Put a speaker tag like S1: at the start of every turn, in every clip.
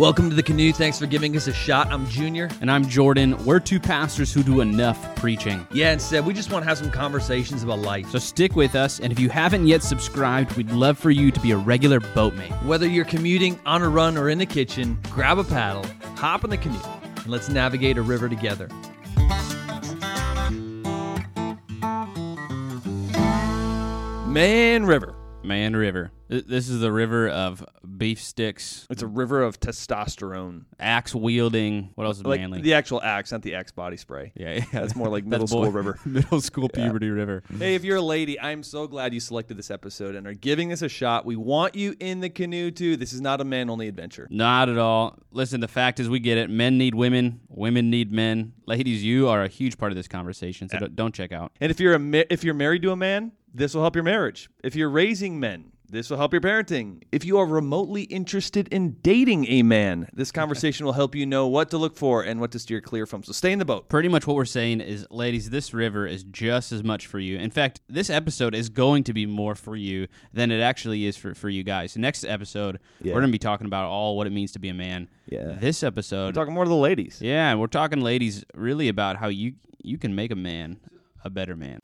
S1: Welcome to the canoe. Thanks for giving us a shot. I'm Junior.
S2: And I'm Jordan. We're two pastors who do enough preaching.
S1: Yeah, instead, we just want to have some conversations about life.
S2: So stick with us, and if you haven't yet subscribed, we'd love for you to be a regular boatmate.
S1: Whether you're commuting, on a run, or in the kitchen, grab a paddle, hop in the canoe, and let's navigate a river together. Man River.
S2: Man River. This is the river of beef sticks,
S3: It's a river of testosterone.
S2: axe wielding. What else is
S3: Like
S2: manly?
S3: the actual axe, not the axe body spray.
S2: yeah, yeah,
S3: That's more like middle
S2: boy-
S3: school river.
S2: middle school puberty river.
S3: Hey, if you're a lady, I'm so glad you selected this episode and are giving this a shot. We want you in the canoe too. This is not a man only adventure.
S2: Not at all. Listen, the fact is, we get it. Men need women. Women need men. Ladies, you are a huge part of this conversation. So don't, don't check out.
S3: And if you're a ma- if you're married to a man, this will help your marriage. If you're raising men, this will help your parenting. If you are remotely interested in dating a man, this conversation will help you know what to look for and what to steer clear from. So stay in the boat.
S2: Pretty much what we're saying is, ladies, this river is just as much for you. In fact, this episode is going to be more for you than it actually is for, for you guys. Next episode,
S3: Yeah.
S2: we're going to be talking about all what it means to be a man.
S3: Yeah.
S2: This episode,
S3: talking more to the ladies.
S2: yeah, we're talking, ladies, really about how you you can make a man a better man.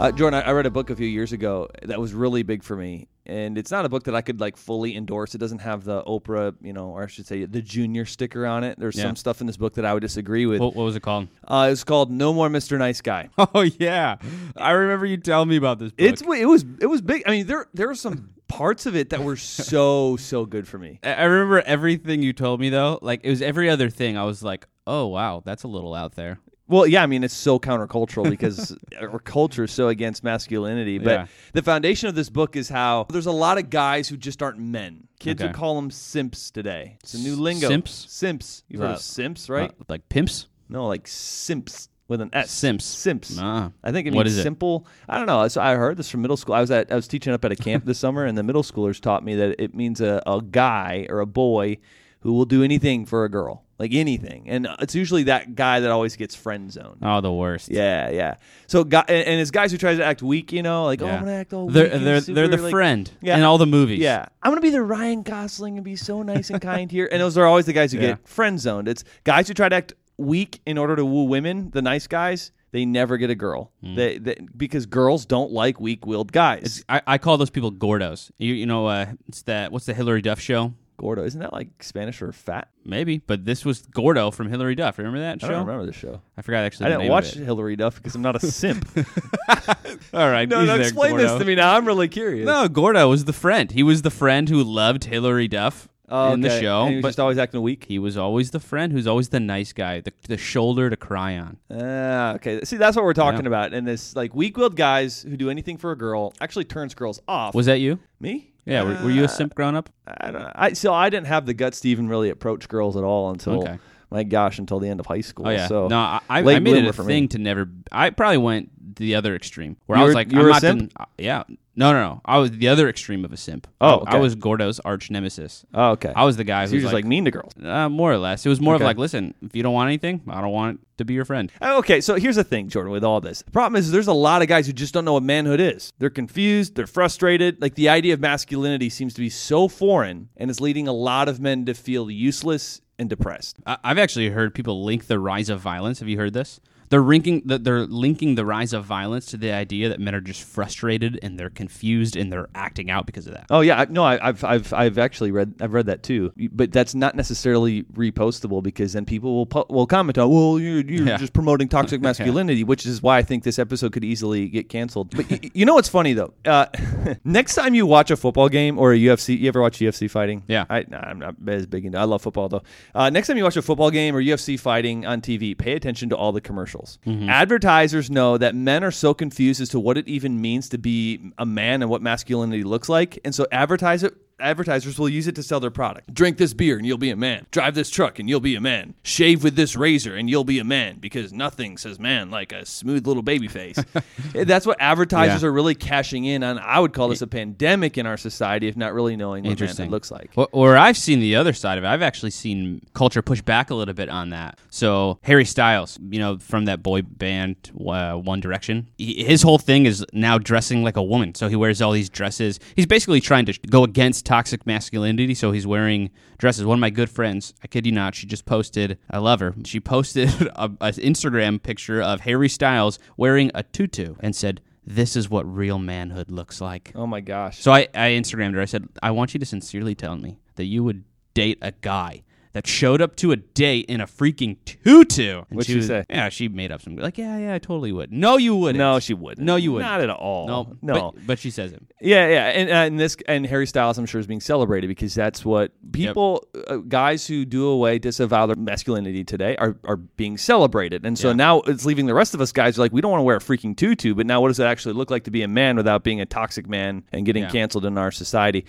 S3: Uh, Jordan, I, I read a book a few years ago that was really big for me, and it's not a book that I could like fully endorse. It doesn't have the Oprah, you know, or I should say, the Junior sticker on it. There's
S2: Yeah.
S3: some stuff in this book that I would disagree with.
S2: What, what was it called?
S3: Uh, it's called No More Mr. Nice Guy.
S2: Oh yeah, I remember you telling me about this. Book.
S3: It's it was it was big. I mean, there there were some parts of it that were so so good for me.
S2: I I remember everything you told me though. Like it was every other thing. I was like, oh wow, that's a little out there.
S3: Well, yeah, I mean, it's so countercultural because our culture is so against masculinity. But
S2: Yeah.
S3: the foundation of this book is how there's a lot of guys who just aren't men. Kids
S2: Okay.
S3: would call them simps today. It's a new lingo.
S2: Simps?
S3: Simps. You've heard
S2: Uh,
S3: of simps, right?
S2: Uh, like pimps.
S3: no, like simps with an S.
S2: Simps.
S3: Simps.
S2: Ah.
S3: I think it means
S2: What is it?
S3: simple. I don't know. So I heard this from middle school. I was at I was teaching up at a camp this summer, and the middle schoolers taught me that it means a, a guy or a boy who will do anything for a girl, like anything. And it's usually that guy that always gets friend zoned.
S2: Oh, the worst.
S3: Yeah, yeah. So, guy, and, and it's guys who try to act weak, you know, like, oh, I'm gonna act all
S2: They're
S3: weak.
S2: they're, they're the
S3: like-
S2: friend
S3: Yeah.
S2: in all the movies.
S3: Yeah, I'm gonna be the Ryan Gosling and be so nice and kind here. And those are always the guys who
S2: Yeah.
S3: get friend zoned. It's guys who try to act weak in order to woo women. The nice guys, they never get a girl. They, they because girls don't like weak-willed guys.
S2: It's, I, I call those people gordos. You you know uh, it's that what's the Hilary Duff show?
S3: Gordo, isn't that like Spanish for fat?
S2: Maybe, but this was Gordo from Hilary Duff. Remember that show?
S3: I don't remember the show.
S2: I forgot actually.
S3: I
S2: the
S3: didn't
S2: name
S3: watch
S2: Of it.
S3: Hilary Duff because I'm not a simp.
S2: All right,
S3: no, no,
S2: there,
S3: explain this to me now. I'm really curious.
S2: No, Gordo was the friend. He was the friend who loved Hilary Duff
S3: Oh,
S2: in the show,
S3: And he was
S2: but
S3: just always acting weak.
S2: he was always the friend who's always the nice guy, the, the shoulder to cry on.
S3: Ah, okay. See, that's what we're talking
S2: Yeah.
S3: about. And this like weak-willed guys who do anything for a girl actually turns girls off.
S2: Was that you?
S3: me?
S2: Yeah, were, were you a
S3: Uh,
S2: simp growing up?
S3: I don't. Know. I so I didn't have the guts to even really approach girls at all until
S2: Okay.
S3: my gosh, until the end of high school.
S2: Oh yeah.
S3: So
S2: no, I, I,
S3: late
S2: I made it
S3: bloomer
S2: a
S3: for
S2: thing
S3: me.
S2: to never. I probably went the other extreme where
S3: You
S2: I was
S3: were-
S2: like,
S3: you
S2: I'm
S3: were a
S2: not
S3: simp?
S2: done- yeah. No, no, no. I was the other extreme of a simp.
S3: Oh,
S2: I,
S3: okay.
S2: I was Gordo's arch nemesis.
S3: Oh, okay.
S2: I was the guy who was
S3: just like, mean to girls.
S2: uh, more or less. It was more
S3: Okay.
S2: of like, listen, if you don't want anything, I don't want to be your friend.
S3: Oh, Okay, so here's the thing, Jordan, with all this. The problem is there's a lot of guys who just don't know what manhood is. They're confused, they're frustrated. Like the idea of masculinity seems to be so foreign and is leading a lot of men to feel useless and depressed.
S2: I, I've actually heard people link the rise of violence. Have you heard this? They're linking the, they're linking the rise of violence to the idea that men are just frustrated and they're confused and they're acting out because of that.
S3: Oh yeah, no, I, I've I've I've actually read I've read that too, but that's not necessarily repostable because then people will pu- will comment on, well, you're, you're
S2: Yeah.
S3: just promoting toxic masculinity, which is why I think this episode could easily get canceled. But y- you know what's funny though? Uh, next time you watch a football game or a UFC, you ever watch UFC fighting?
S2: Yeah.
S3: I, I'm not as big into. I love football though. Uh, next time you watch a football game or UFC fighting on TV, pay attention to all the commercials. Mm-hmm. Advertisers know that men are so confused as to what it even means to be a man and what masculinity looks like, and so advertise it advertisers will use it to sell their product. Drink this beer and you'll be a man. Drive this truck and you'll be a man. Shave with this razor and you'll be a man because nothing says man like a smooth little baby face. That's what advertisers
S2: Yeah.
S3: are really cashing in on. I would call this a pandemic in our society if not really knowing what manhood looks like.
S2: Or, or I've seen the other side of it. I've actually seen culture push back a little bit on that. So Harry Styles, you know, from that boy band uh, One Direction, he, his whole thing is now dressing like a woman. So he wears all these dresses. He's basically trying to go against toxic masculinity. So he's wearing dresses. One of my good friends, I kid you not, she just posted. I love her. She posted an Instagram picture of Harry Styles wearing a tutu and said, "This is what real manhood looks like."
S3: Oh my gosh.
S2: So I, I Instagrammed her. I said, I want you to sincerely tell me that you would date a guy that showed up to a date in a freaking tutu. And
S3: What'd she
S2: was-
S3: say?
S2: Yeah, she made up some like, yeah, yeah, I totally would. No, you wouldn't.
S3: no, she wouldn't.
S2: No, you wouldn't.
S3: Not at all.
S2: No,
S3: no.
S2: But, but she says it.
S3: Yeah, yeah, and, uh, and this and Harry Styles, I'm sure, is being celebrated because that's what people, uh, guys who do away, disavow their masculinity today, are are being celebrated, and so
S2: Yeah.
S3: now it's leaving the rest of us guys like we don't want to wear a freaking tutu, but now what does it actually look like to be a man without being a toxic man and getting
S2: Yeah.
S3: canceled in our society?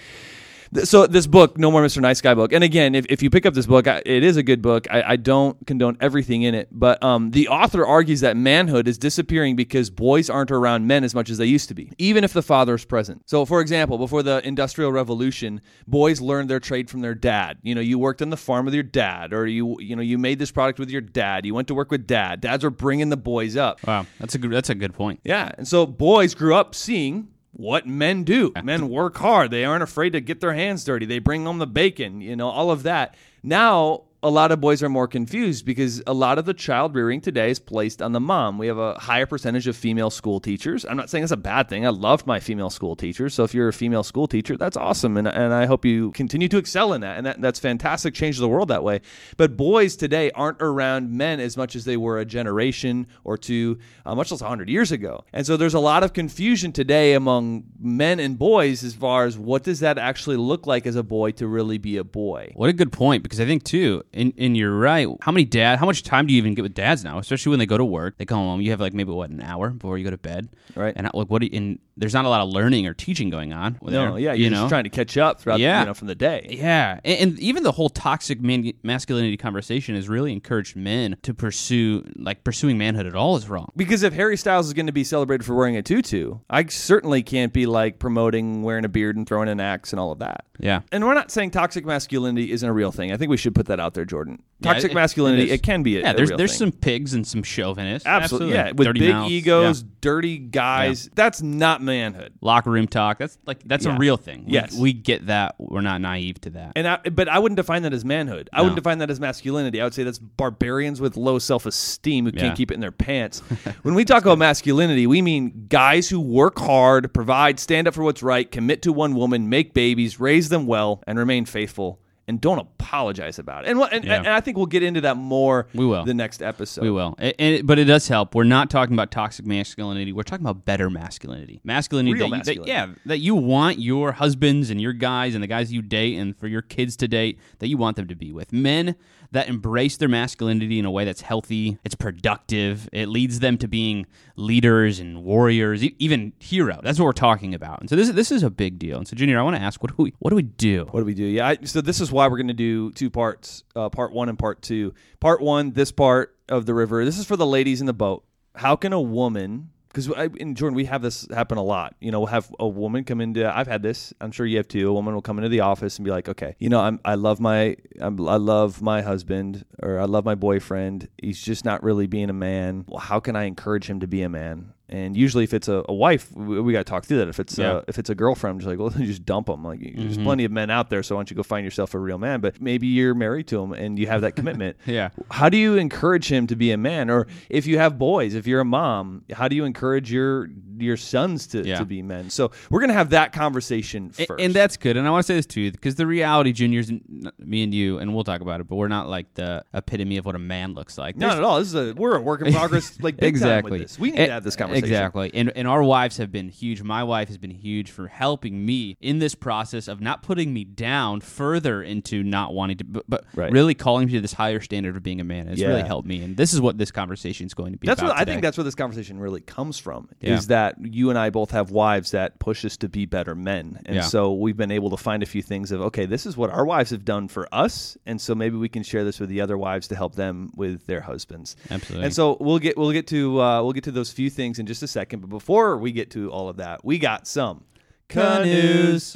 S3: Th- So this book, No More Mr. Nice Guy book, and again, if, if you pick up this book, I, it is a good book. I, I don't condone everything in it, but um, the author argues that manhood is disappearing because boys aren't around men as much as they used to be, even if the father is present. So, for example, before the Industrial Revolution, boys learned their trade from their dad. You know, you worked on the farm with your dad, or you you know you made this product with your dad. You went to work with dad. Dads were bringing the boys up.
S2: Wow, that's a good. That's a good point.
S3: Yeah. And so boys grew up seeing what men do. Men work hard. They aren't afraid to get their hands dirty. They bring home the bacon, you know, all of that. Now, a lot of boys are more confused because a lot of the child rearing today is placed on the mom. We have a higher percentage of female school teachers. I'm not saying it's a bad thing. I loved my female school teachers. So if you're a female school teacher, that's awesome. And, and I hope you continue to excel in that. And that, that's fantastic. Change the world that way. But boys today aren't around men as much as they were a generation or two, uh, much less 100 years ago. And so there's a lot of confusion today among men and boys as far as what does that actually look like as a boy to really be a boy.
S2: What a good point because I think too, and, and you're right. How many dad? How much time do you even get with dads now? Especially when they go to work, they come home. You have like maybe what an hour before you go to bed,
S3: Right.
S2: And like what? Do you, and there's not a lot of learning or teaching going on.
S3: No,
S2: there,
S3: yeah,
S2: you
S3: you're
S2: know.
S3: just trying to catch up throughout,
S2: Yeah.
S3: you know, from the day.
S2: Yeah, and, and even the whole toxic man- masculinity conversation has really encouraged men to pursue like pursuing manhood at all is wrong.
S3: Because if Harry Styles is going to be celebrated for wearing a tutu, I certainly can't be like promoting wearing a beard and throwing an axe and all of that.
S2: Yeah,
S3: And we're not saying toxic masculinity isn't a real thing. I think we should put that out there, Jordan.
S2: Yeah,
S3: Toxic
S2: it-
S3: masculinity,
S2: it
S3: it, can be a,
S2: yeah. There's there's
S3: thing.
S2: some pigs and some chauvinists.
S3: Absolutely, yeah, with big
S2: mouths,
S3: egos,
S2: yeah.
S3: dirty guys. That's not manhood.
S2: locker room talk. That's like that's
S3: Yeah.
S2: a real thing. We-
S3: Yes.
S2: we, get that. We're not naive to that.
S3: And I, but I wouldn't define that as manhood. I
S2: No.
S3: wouldn't define that as masculinity. I would say that's barbarians with low self esteem who
S2: Yeah.
S3: can't keep it in their pants. when we talk about masculinity, we mean guys who work hard, provide, stand up for what's right, commit to one woman, make babies, raise them well, and remain faithful. And don't apologize about it. And, what- and,
S2: Yeah.
S3: and I think we'll get into that more.
S2: We will.
S3: the next episode.
S2: We will, but it does help. We're not talking about toxic masculinity. We're talking about better masculinity. Masculinity,
S3: Real
S2: that, you, that-
S3: masculinity.
S2: yeah, that you want your husbands and your guys and the guys you date and for your kids to date that you want them to be with. Men that embrace their masculinity in a way that's healthy, it's productive, it leads them to being leaders and warriors, even hero. That's what we're talking about. And so this this is a big deal. And so, Junior, I want to ask, what do we what do we do?
S3: What do we do? Yeah, I, so this is why we're going to do two parts, uh, part one and part two. Part one, this part of the river. This is for the ladies in the boat. How can a woman? Because in Jordan, we have this happen a lot. You know, we'll have a woman come into. I've had this. I'm sure you have too. A woman will come into the office and be like, "Okay, you know, I'm, I love my, I'm, I love my husband, or I love my boyfriend. He's just not really being a man. Well, how can I encourage him to be a man?" And usually, if it's a, a wife, we, we got to talk through that. If it's
S2: Yeah.
S3: a, if it's a girlfriend, I'm just like, well, then just dump them. Like, there's
S2: Mm-hmm.
S3: plenty of men out there, so why don't you go find yourself a real man? But maybe you're married to him and you have that commitment.
S2: Yeah.
S3: How do you encourage him to be a man? Or if you have boys, if you're a mom, how do you encourage your your sons to,
S2: Yeah.
S3: to be men? So we're gonna have that conversation first.
S2: And that's good. And I want to say this too, because the reality, juniors, and me and you, and we'll talk about it, but we're not like the epitome of what a man looks like.
S3: not at all. This is a we're a work in progress. Like
S2: exactly.
S3: with this. We need
S2: E-
S3: to have this conversation.
S2: Exactly. And and our wives have been huge. My wife has been huge for helping me in this process of not putting me down further into not wanting to, but, but
S3: Right.
S2: really calling me to this higher standard of being a man. It's really helped me. And this is what this conversation is going to be.
S3: That's
S2: about
S3: what I think. That's where this conversation really comes from.
S2: Yeah.
S3: Is that you and I both have wives that push us to be better men, and
S2: Yeah.
S3: so we've been able to find a few things of okay, this is what our wives have done for us, and so maybe we can share this with the other wives to help them with their husbands.
S2: Absolutely.
S3: And so we'll get we'll get to uh, we'll get to those few things in just a second. But before we get to all of that, we got some canoes.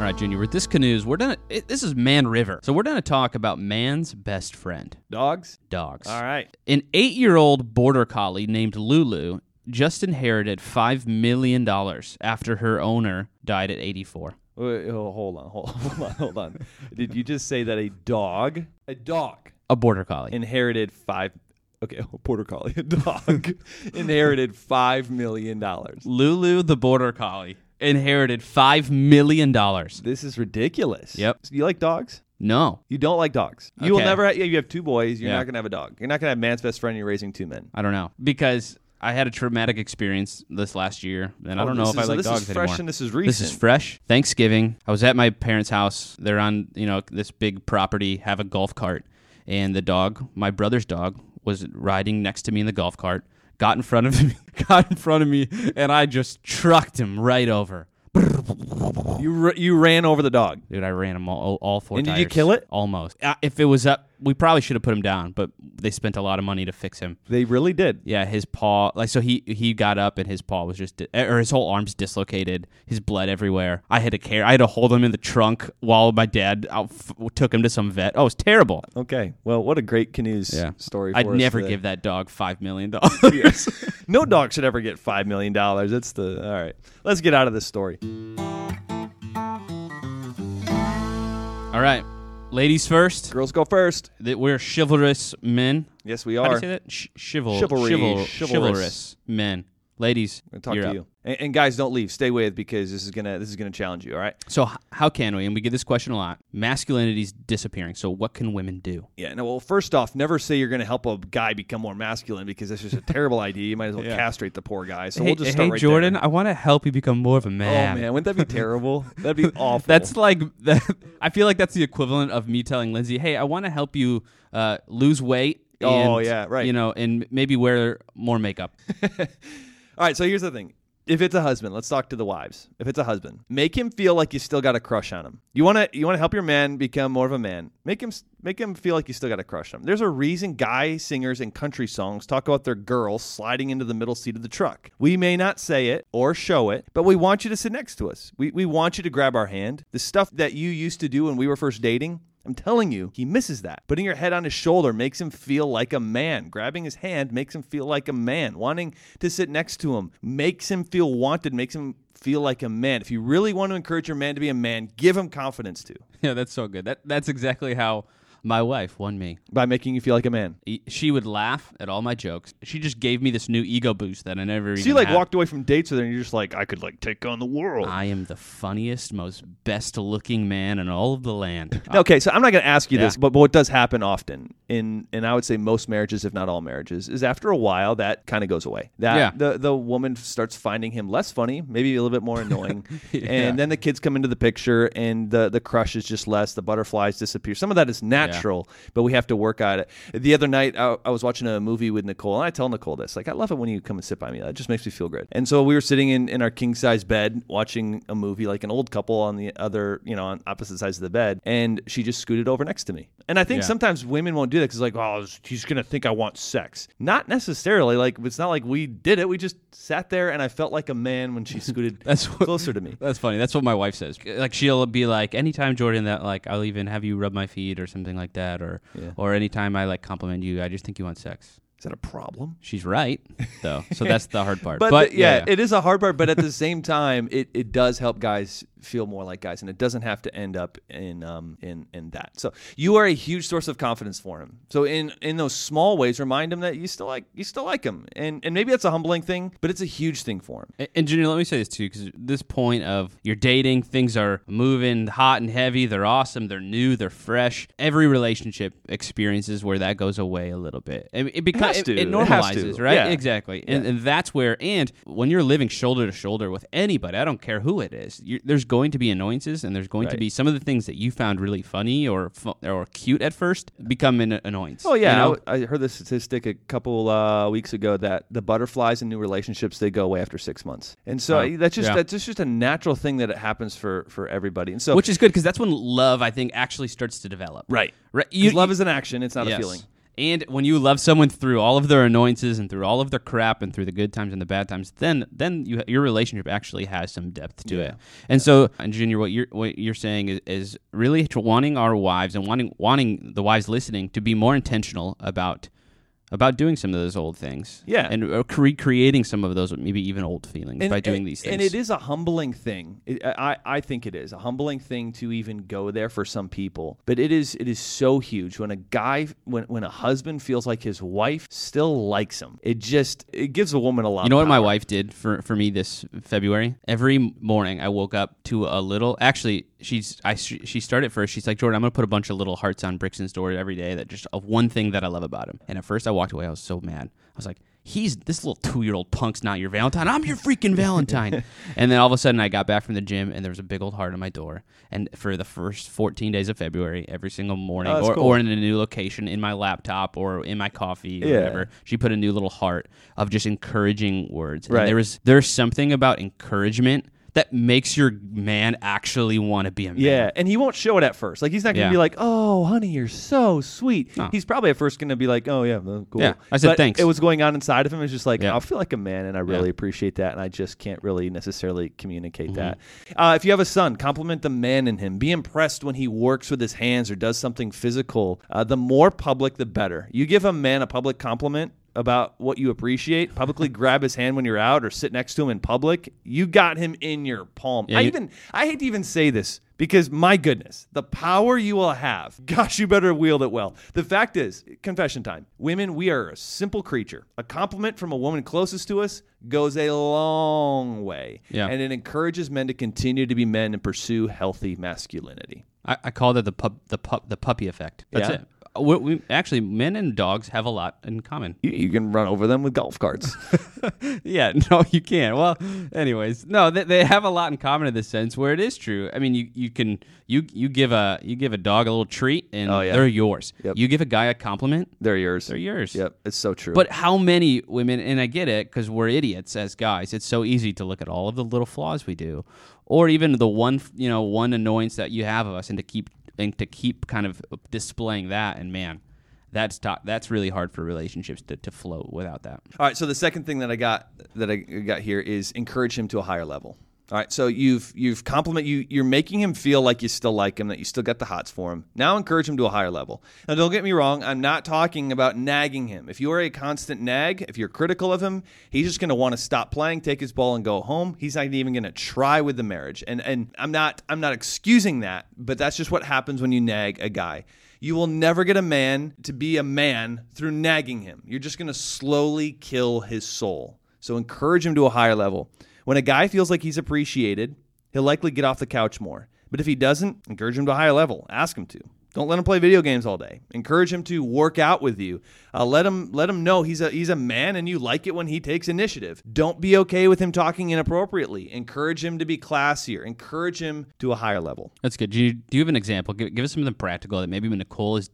S2: All right, Junior. With this canoes, we're gonna. It, this is Man River, so we're gonna talk about man's best friend,
S3: Dogs.
S2: dogs.
S3: All right.
S2: An eight-year-old border collie named Lulu just inherited five million dollars after her owner died at 84.
S3: Wait, oh, hold on, hold, hold on, hold on. Did you just say that a dog, a dog,
S2: A border collie.
S3: inherited five? Okay, a border collie, a dog inherited five million dollars.
S2: Lulu the border collie inherited five million dollars.
S3: This is ridiculous.
S2: Yep.
S3: You like dogs?
S2: No,
S3: You don't like dogs. You will
S2: Okay.
S3: never. Ha- yeah, you have two boys. You're
S2: Yeah.
S3: not gonna have a dog. You're not gonna have man's best friend. You're raising two men.
S2: I don't know because I had a traumatic experience this last year, and I
S3: Oh,
S2: don't know
S3: this
S2: if I
S3: is- so
S2: like
S3: this
S2: dogs
S3: is fresh
S2: anymore.
S3: and this is recent.
S2: This
S3: recent.
S2: is fresh. Thanksgiving. I was at my parents' house. They're on, you know, this big property, have a golf cart, and the dog, my brother's dog, was riding next to me in the golf cart. Got in front of me, got in front of me, and I just trucked him right over.
S3: You r- you ran over the dog.
S2: Dude, I ran him all, all four
S3: And did you
S2: tires.
S3: kill it?
S2: Almost. Uh, if it was up, we probably should have put him down, but they spent a lot of money to fix him.
S3: They really did.
S2: Yeah, his paw, like so he he got up and his paw was just di- or his whole arm's dislocated, his blood everywhere. I had to care. I had to hold him in the trunk while my dad out, f- took him to some vet. Oh, it was terrible.
S3: Okay. Well, what a great canoes
S2: Yeah.
S3: story. For
S2: I'd never
S3: today.
S2: give that dog five million dollars.
S3: no dog should ever get five million dollars. It's the all right. Let's get out of this story.
S2: All right, ladies first.
S3: Girls go first.
S2: That we're chivalrous men.
S3: Yes, we
S2: How do
S3: are.
S2: you say that? Sh- chival-
S3: Chivalry,
S2: chival-
S3: chivalrous.
S2: chivalrous men. Ladies,
S3: I'm gonna talk to
S2: up.
S3: you. And, and guys, don't leave. Stay with because this is gonna this is gonna challenge you. All right.
S2: So h- how can we? And we get this question a lot. Masculinity's disappearing. So what can women do?
S3: Yeah. No. Well, first off, never say you're gonna help a guy become more masculine because that's just a terrible idea. You might as well
S2: Yeah.
S3: castrate the poor guy. So
S2: hey,
S3: we'll just start
S2: hey,
S3: right
S2: Jordan,
S3: there.
S2: I want to help you become more of a man.
S3: Oh
S2: man.
S3: wouldn't that be terrible? That'd be awful.
S2: That's like that, I feel like that's the equivalent of me telling Lindsay, "Hey, I want to help you uh, lose weight."
S3: Oh, yeah, right.
S2: You know, and maybe wear more makeup.
S3: All right, so here's the thing. If it's a husband, let's talk to the wives. If it's a husband, make him feel like you still got a crush on him. You want to you want to help your man become more of a man. Make him make him feel like you still got a crush on him. There's a reason guy singers in country songs talk about their girl sliding into the middle seat of the truck. We may not say it or show it, but we want you to sit next to us. We we want you to grab our hand. The stuff that you used to do when we were first dating, I'm telling you, he misses that. Putting your head on his shoulder makes him feel like a man. Grabbing his hand makes him feel like a man. Wanting to sit next to him makes him feel wanted, makes him feel like a man. If you really want to encourage your man to be a man, give him confidence too
S2: yeah, that's so good. That that's exactly how my wife won me.
S3: by making you feel like a man.
S2: E- She would laugh at all my jokes. She just gave me this new ego boost that I never
S3: So
S2: even
S3: you like
S2: had.
S3: walked away from dates with her and you're just like, I could like take on the world.
S2: I am the funniest, most best looking man in all of the land.
S3: Okay, so I'm not going to ask you
S2: Yeah.
S3: this, but, but what does happen often in, and I would say most marriages, if not all marriages, is after a while that kind of goes away. That
S2: Yeah.
S3: the the woman starts finding him less funny, maybe a little bit more annoying,
S2: Yeah.
S3: and then the kids come into the picture, and the the crush is just less. The butterflies disappear. Some of that is natural, but we have to work at it. The other night, I, I was watching a movie with Nicole, and I tell Nicole this, like, I love it when you come and sit by me. That just makes me feel good. And so we were sitting in, in our king size bed watching a movie, like an old couple on the other, you know, on opposite sides of the bed, and she just scooted over next to me. And I think
S2: Yeah.
S3: sometimes women won't do that because, like, oh, he's gonna think I want sex. Not necessarily. Like, it's not like we did it. We just sat there, and I felt like a man when she scooted
S2: That's what-
S3: closer to me.
S2: That's funny. That's what my wife says. Like she'll be like, anytime Jordan that like I'll even have you rub my feet or something like that, or
S3: Yeah.
S2: or anytime I like compliment you, I just think you want sex.
S3: Is that a problem?
S2: She's right though, so that's the hard part.
S3: But,
S2: But,
S3: the- yeah, it is a hard part. But at the same time, it, it does help guys feel more like guys, and it doesn't have to end up in um in in that. So you are a huge source of confidence for him. So in in those small ways, remind him that you still like you still like him, and and maybe that's a humbling thing, but it's a huge thing for him.
S2: And- And Junior, let me say this too, because this point of you're dating, things are moving hot and heavy. They're awesome. They're new. They're fresh. Every relationship experiences where that goes away a little bit. It, it becomes it, it
S3: It
S2: normalizes, right?
S3: Yeah.
S2: Exactly. And, and that's where. And when you're living shoulder to shoulder with anybody, I don't care who it is. there's going to be annoyances, and there's going to be some of the things that you found really funny or fu- or cute at first become an annoyance.
S3: Oh yeah,
S2: you know?
S3: I, I heard this statistic a couple uh, weeks ago that the butterflies in new relationships they go away after six months, and so
S2: Oh,
S3: that's just
S2: yeah.
S3: that's just a natural thing that it happens for for everybody. And so
S2: which is good because that's when love, I think, actually starts to develop.
S3: right,
S2: Right.
S3: 'Cause love is an action; it's not
S2: Yes.
S3: a feeling.
S2: And when you love someone through all of their annoyances and through all of their crap and through the good times and the bad times, then then you, your relationship actually has some depth to it. And so, and Junior, what you're what you're saying is, is really wanting our wives and wanting wanting the wives listening to be more intentional about about doing some of those old things.
S3: Yeah.
S2: and recreating some of those maybe even old feelings by doing
S3: and,
S2: these things.
S3: And it is a humbling thing. It, I, I think it is a humbling thing to even go there for some people. But it is it is so huge when a guy when when a husband feels like his wife still likes him. It just it gives a woman a lot.
S2: You know what my wife did for, for me this February? Every morning I woke up to a little. Actually, she's I she started first. She's like Jordan, I'm gonna put a bunch of little hearts on Brixton's door every day. That just of one thing that I love about him. And at first I walked away. I was so mad. I was like. He's this little two year old punk's not your Valentine. I'm your freaking Valentine. and then all of a sudden, I got back from the gym and there was a big old heart on my door. And for the first 14 days of February, every single morning,
S3: Oh,
S2: or,
S3: cool.
S2: or in a new location, in my laptop, or in my coffee, or
S3: Yeah.
S2: whatever, she put a new little heart of just encouraging words. And
S3: Right.
S2: there was there's something about encouragement that makes your man actually want to be a man.
S3: Yeah, and he won't show it at first. Like he's not going to
S2: Yeah.
S3: be like, "Oh, honey, you're so sweet."
S2: No.
S3: He's probably at first going to be like, "Oh yeah, well, cool."
S2: Yeah, I said
S3: But
S2: thanks.
S3: It was going on inside of him. It's just like,
S2: Yeah.
S3: I feel like a man, and I really appreciate that, and I just can't really necessarily communicate
S2: Mm-hmm.
S3: that. Uh, if you have a son, compliment the man in him. Be impressed when he works with his hands or does something physical. Uh, the more public, the better. You give a man a public compliment about what you appreciate, publicly grab his hand when you're out or sit next to him in public, you got him in your palm.
S2: Yeah,
S3: I
S2: you-
S3: even I hate to even say this because my goodness, the power you will have. Gosh, you better wield it well. The fact is, confession time. Women, we are a simple creature. A compliment from a woman closest to us goes a long way.
S2: Yeah.
S3: And it encourages men to continue to be men and pursue healthy masculinity.
S2: I, I call that the pup the pup the puppy effect. That's
S3: Yeah.
S2: it. We, we, actually, men and dogs have a lot in common.
S3: You, you can run over them with golf carts.
S2: yeah, no, you can't. Well, anyways, no, they, they have a lot in common in the sense where it is true. I mean, you, you can you you give a you give a dog a little treat and
S3: Oh, yeah.
S2: they're yours.
S3: Yep.
S2: You give a guy a compliment,
S3: They're yours.
S2: they're yours.
S3: Yep, it's so true.
S2: But how many women, and I get it because we're idiots as guys, it's so easy to look at all of the little flaws we do, or even the one, you know, one annoyance that you have of us, and to keep and to keep kind of displaying that. And man, that's that's really hard for relationships to, to float without that.
S3: All right. So the second thing that I got that I got here is encourage him to a higher level. All right. So you've you've compliment you you're making him feel like you still like him, that you still got the hots for him. Now encourage him to a higher level. Now don't get me wrong, I'm not talking about nagging him. If you are a constant nag, if you're critical of him, he's just going to want to stop playing, take his ball and go home. He's not even going to try with the marriage. And and I'm not I'm not excusing that, but that's just what happens when you nag a guy. You will never get a man to be a man through nagging him. You're just going to slowly kill his soul. So encourage him to a higher level. When a guy feels like he's appreciated, he'll likely get off the couch more. But if he doesn't, encourage him to a higher level. Ask him to. Don't let him play video games all day. Encourage him to work out with you. Uh, let him let him know he's a he's a man and you like it when he takes initiative. Don't be okay with him talking inappropriately. Encourage him to be classier. Encourage him to a higher level.
S2: That's good. Do you, do you have an example? Give, give us something practical that maybe Nicole has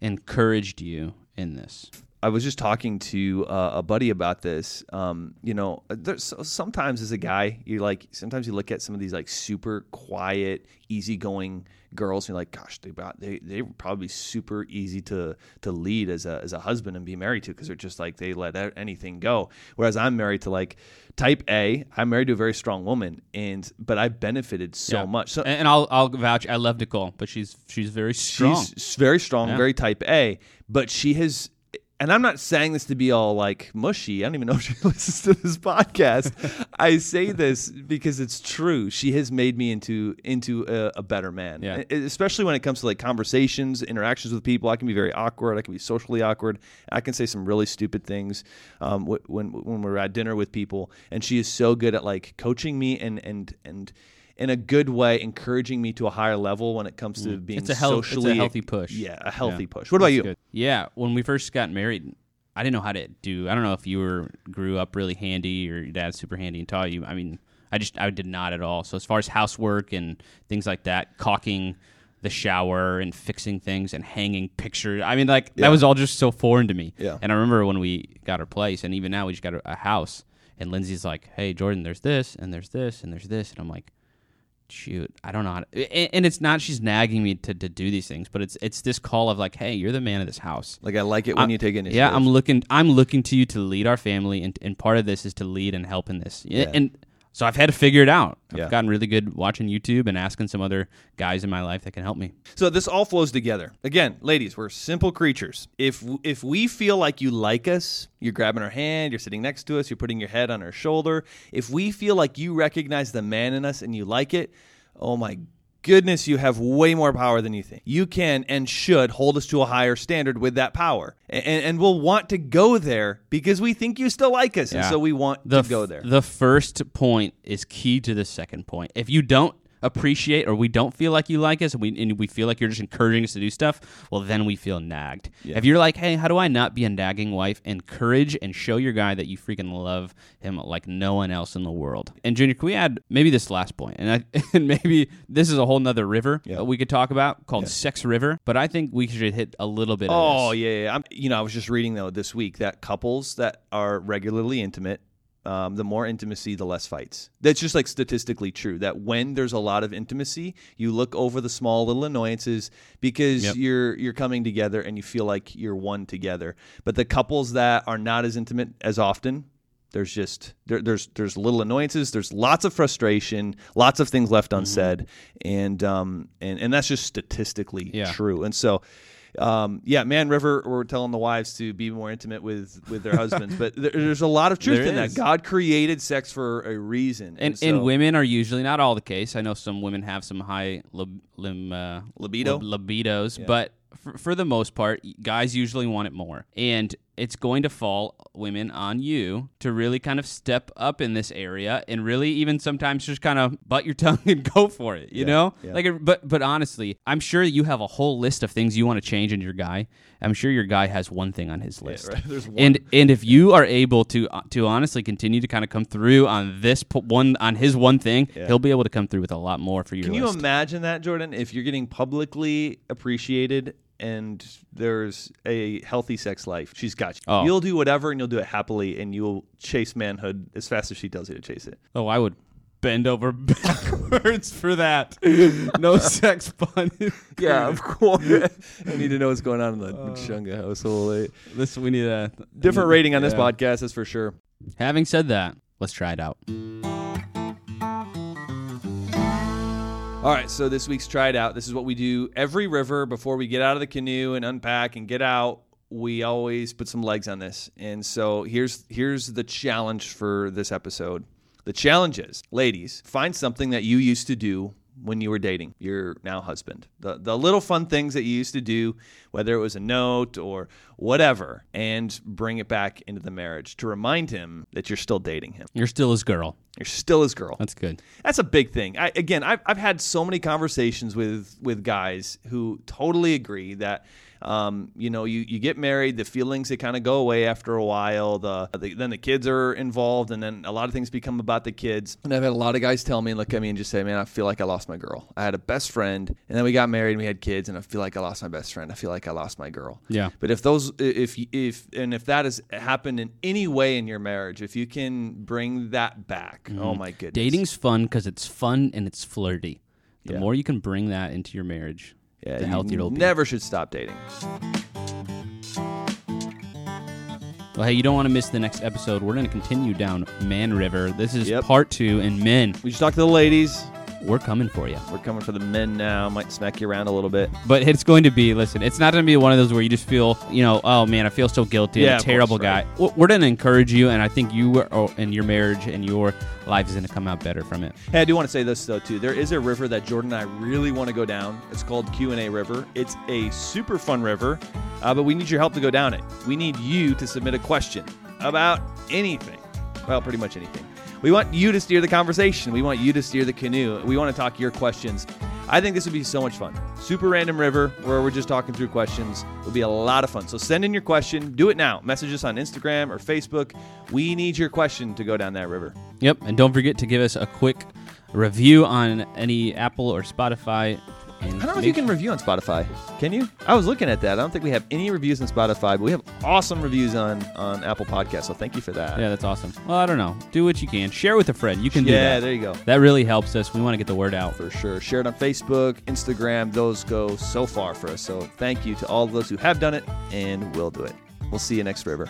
S2: encouraged you in this.
S3: I was just talking to uh, a buddy about this. Um, you know, there's sometimes as a guy, you like sometimes you look at some of these like super quiet, easygoing girls, and you're like, gosh, they they they would probably super easy to to lead as a as a husband and be married to because they're just like they let anything go. Whereas I'm married to like type A. I'm married to a very strong woman, and but I've benefited so
S2: Yeah.
S3: much. So
S2: and, and I'll I'll vouch. I love Nicole, but she's she's very strong.
S3: She's very strong,
S2: Yeah.
S3: very type A, but she has. And I'm not saying this to be all like mushy. I don't even know if she listens to this podcast. I say this because it's true. She has made me into into a, a better man.
S2: Yeah.
S3: Especially when it comes to like conversations, interactions with people. I can be very awkward. I can be socially awkward. I can say some really stupid things um, when when we're at dinner with people. And she is so good at like coaching me and and and in a good way, encouraging me to a higher level when it comes to being
S2: Mm. It's a health- it's a healthy push.
S3: Yeah, a healthy
S2: Yeah.
S3: push. What about
S2: That's
S3: you?
S2: good. Yeah, when we first got married, I didn't know how to do. I don't know if you were grew up really handy or your dad's super handy and taught you. I mean, I just I did not at all. So as far as housework and things like that, caulking the shower and fixing things and hanging pictures. I mean, like
S3: Yeah.
S2: that was all just so foreign to me.
S3: Yeah.
S2: And I remember when we got our place, and even now we just got a, a house. And Lindsay's like, "Hey, Jordan, there's this, and there's this, and there's this," and I'm like, shoot, I don't know how to. And, it's not she's nagging me to, to do these things, but it's it's this call of like, hey, you're the man of this house.
S3: Like I like it when
S2: I'm-
S3: you take initiative.
S2: Yeah, I'm looking. I'm looking to you to lead our family, and, and part of this is to lead and help in this.
S3: Yeah.
S2: And So I've had to figure it out. I've
S3: Yeah.
S2: gotten really good watching YouTube and asking some other guys in my life that can help me.
S3: So this all flows together. Again, ladies, we're simple creatures. If if we feel like you like us, you're grabbing our hand, you're sitting next to us, you're putting your head on our shoulder. If we feel like you recognize the man in us and you like it, oh my goodness, you have way more power than you think. You can and should hold us to a higher standard with that power, and, and we'll want to go there because we think you still like us, and so we want
S2: The
S3: to go
S2: f-
S3: there.
S2: The first point is key to the second point. If you don't appreciate or we don't feel like you like us and we and we feel like you're just encouraging us to do stuff, well then we feel nagged. If you're like, "Hey, how do I not be a nagging wife?" encourage and show your guy that you freaking love him like no one else in the world. And Junior, can we add maybe this last point? And I and maybe this is a whole nother river
S3: Yeah.
S2: we could talk about called Sex River, but I think we should hit a little bit
S3: Oh
S2: of this.
S3: yeah, yeah. I'm, you know, I was just reading though this week that couples that are regularly intimate, um, the more intimacy, the less fights. That's just like statistically true. That when there's a lot of intimacy, you look over the small little annoyances because
S2: Yep.
S3: you're you're coming together and you feel like you're one together. But the couples that are not as intimate as often. There's just there, there's there's little annoyances. There's lots of frustration, lots of things left unsaid, and um and and that's just statistically
S2: Yeah.
S3: true. And so, um, yeah, Man River, we're telling the wives to be more intimate with with their husbands, but there, there's a lot of truth
S2: There
S3: in
S2: is.
S3: that. God created sex for a reason,
S2: And,
S3: so,
S2: and women are usually not all the case. I know some women have some high lib, lim, uh,
S3: Libido?
S2: lib- libidos, but for, for the most part, guys usually want it more. And it's going to fall women on you to really kind of step up in this area and really even sometimes just kind of butt your tongue and go for it. You know,
S3: yeah.
S2: like but but honestly, I'm sure you have a whole list of things you want to change in your guy. I'm sure your guy has one thing on his list.
S3: right. One.
S2: And and if you are able to uh, to honestly continue to kind of come through on this one on his one thing,
S3: Yeah.
S2: he'll be able to come through with a lot more for you
S3: Can you imagine that, Jordan? If you're getting publicly appreciated and there's a healthy sex life, she's got you.
S2: Oh.
S3: You'll do whatever and you'll do it happily, and you'll chase manhood as fast as she tells you to chase it.
S2: oh, I would bend over backwards for that. No sex fun.
S3: Yeah, of course. I need to know what's going on in the uh. Chunga household. Eh?
S2: This we need a
S3: Different rating on this podcast, that's for sure.
S2: Having said that, let's try it out.
S3: All right, so this week's try it out. This is what we do every river before we get out of the canoe and unpack and get out. We always put some legs on this, and so here's here's the challenge for this episode. The challenge is, ladies, find something that you used to do when you were dating your now husband. The the little fun things that you used to do, whether it was a note or whatever, and bring it back into the marriage to remind him that you're still dating him.
S2: You're still his girl.
S3: You're still his girl.
S2: That's good.
S3: That's a big thing. I, again, I've, I've had so many conversations with with guys who totally agree that um, you know you, you get married, the feelings they kind of go away after a while. The, the then the kids are involved, and then a lot of things become about the kids. And I've had a lot of guys tell me, and look at me, and just say, "Man, I feel like I lost my girl. I had a best friend, and then we got married, and we had kids, and I feel like I lost my best friend. I feel like I lost my girl."
S2: Yeah.
S3: But if those, if if and if that has happened in any way in your marriage, if you can bring that back, oh my goodness,
S2: Dating's fun because it's fun and it's flirty. The
S3: Yeah.
S2: more you can bring that into your marriage,
S3: Yeah,
S2: the healthier it'll be.
S3: Never should stop dating.
S2: Well, hey, you don't want to miss the next episode. We're going to continue down Man River. This is
S3: Yep.
S2: part two, and men,
S3: We should talk to the ladies.
S2: We're coming for you.
S3: We're coming for the men now. Might smack you around a little bit.
S2: But it's going to be, listen, it's not going to be one of those where you just feel, you know, oh man, I feel so guilty.
S3: Yeah,
S2: I'm a terrible
S3: course,
S2: guy. We're- We're going to encourage you, and I think you are, oh, and your marriage and your life is going to come out better from it.
S3: Hey, I do want to say this though too. There is a river that Jordan and I really want to go down. It's called Q and A River. It's a super fun river, uh, but we need your help to go down it. We need you to submit a question about anything. Well, pretty much anything. We want you to steer the conversation. We want you to steer the canoe. We want to talk your questions. I think this would be so much fun. Super random river where we're just talking through questions. It would be a lot of fun. So send in your question. Do it now. Message us on Instagram or Facebook. We need your question to go down that river.
S2: Yep, and don't forget to give us a quick review on any Apple or Spotify. And
S3: I don't know if you can review on Spotify. Can you? I was looking at that. I don't think we have any reviews on Spotify, but we have awesome reviews on on Apple Podcasts. So thank you for that.
S2: Yeah, that's awesome. Well, I don't know. Do what you can. Share with a friend. You can do
S3: Yeah,
S2: that.
S3: there you go.
S2: That really helps us. We want to get the word out.
S3: For sure. Share it on Facebook, Instagram. Those go so far for us. So thank you to all of those who have done it and will do it. We'll see you next river.